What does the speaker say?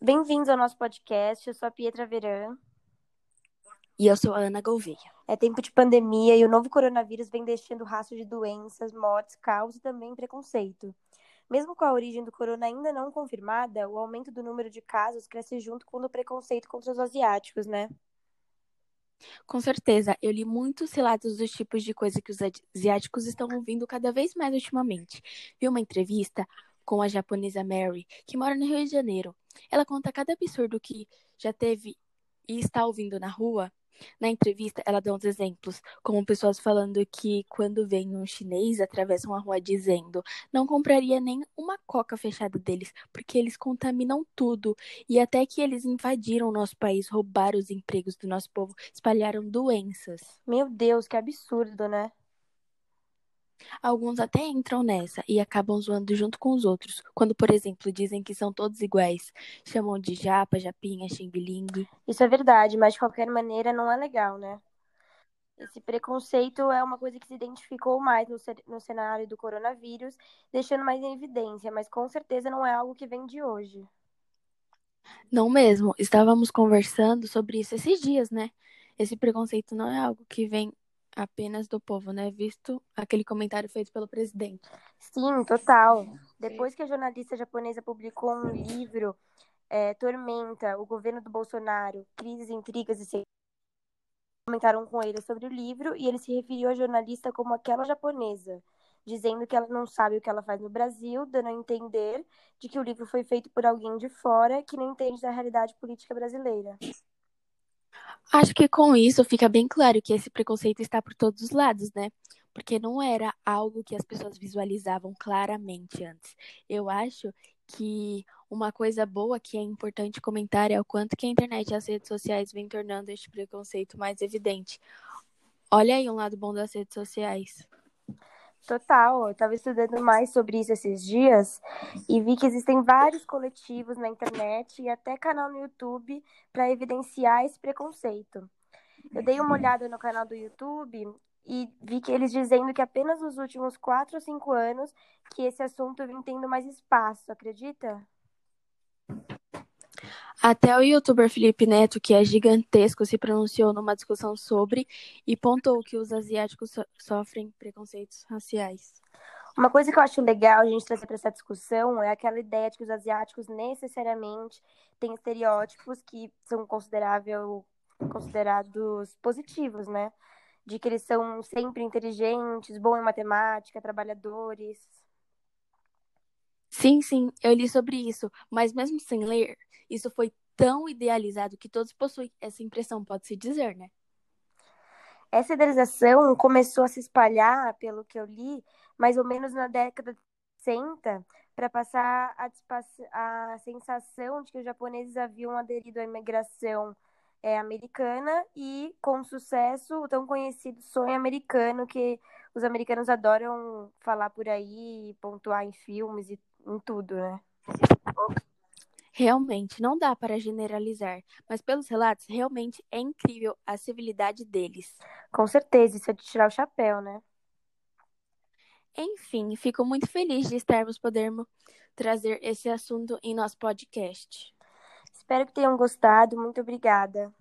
Bem-vindos ao nosso podcast. Eu sou a Pietra Verã. E eu sou a Ana Gouveia. É tempo de pandemia e o novo coronavírus vem deixando rastro de doenças, mortes, caos e também preconceito. Mesmo com a origem do corona ainda não confirmada, o aumento do número de casos cresce junto com o preconceito contra os asiáticos, né? Com certeza, eu li muitos relatos dos tipos de coisa que os asiáticos estão ouvindo cada vez mais ultimamente. Vi uma entrevista com a japonesa Mary, que mora no Rio de Janeiro. Ela conta cada absurdo que já teve e está ouvindo na rua na entrevista, ela dá uns exemplos, como pessoas falando que quando vem um chinês atravessam a rua dizendo não compraria nem uma coca fechada deles, porque eles contaminam tudo, e até que eles invadiram o nosso país, roubaram os empregos do nosso povo, espalharam doenças. Meu Deus, que absurdo, né? Alguns até entram nessa e acabam zoando junto com os outros, quando, por exemplo, dizem que são todos iguais, chamam de japa, japinha, xing-ling. Isso é verdade, mas de qualquer maneira não é legal, né? Esse preconceito é uma coisa que se identificou mais no, no cenário do coronavírus, deixando mais em evidência, mas com certeza não é algo que vem de hoje. Não mesmo. Estávamos conversando sobre isso esses dias, né? Esse preconceito não é algo que vem apenas do povo, né? Visto aquele comentário feito pelo presidente. Sim, total. Depois que a jornalista japonesa publicou um livro, é, Tormenta, o governo do Bolsonaro, crises, intrigas e comentaram com ele sobre o livro e ele se referiu à jornalista como aquela japonesa, dizendo que ela não sabe o que ela faz no Brasil, dando a entender de que o livro foi feito por alguém de fora que não entende da realidade política brasileira. Acho que com isso fica bem claro que esse preconceito está por todos os lados, né? Porque não era algo que as pessoas visualizavam claramente antes. Eu acho que uma coisa boa que é importante comentar é o quanto que a internet e as redes sociais vêm tornando este preconceito mais evidente. Olha aí um lado bom das redes sociais. Total, eu estava estudando mais sobre isso esses dias e vi que existem vários coletivos na internet e até canal no YouTube para evidenciar esse preconceito. Eu dei uma olhada no canal do YouTube e vi que eles dizendo que apenas nos últimos quatro ou cinco anos que esse assunto vem tendo mais espaço, acredita? Até o youtuber Felipe Neto, que é gigantesco, se pronunciou numa discussão sobre e pontuou que os asiáticos so sofrem preconceitos raciais. Uma coisa que eu acho legal a gente trazer para essa discussão é aquela ideia de que os asiáticos necessariamente têm estereótipos que são considerável, considerados positivos, né? De que eles são sempre inteligentes, bons em matemática, trabalhadores. Sim, sim, eu li sobre isso, mas mesmo sem ler, isso foi tão idealizado que todos possuem essa impressão, pode-se dizer, né? Essa idealização começou a se espalhar, pelo que eu li, mais ou menos na década de 60, para passar a, a, sensação de que os japoneses haviam aderido à imigração é, americana e, com sucesso, o tão conhecido sonho americano que os americanos adoram falar por aí, pontuar em filmes e em tudo, né? Realmente, não dá para generalizar, mas pelos relatos, realmente é incrível a civilidade deles. Com certeza, isso é de tirar o chapéu, né? Enfim, fico muito feliz de estarmos podendo trazer esse assunto em nosso podcast. Espero que tenham gostado. Muito obrigada.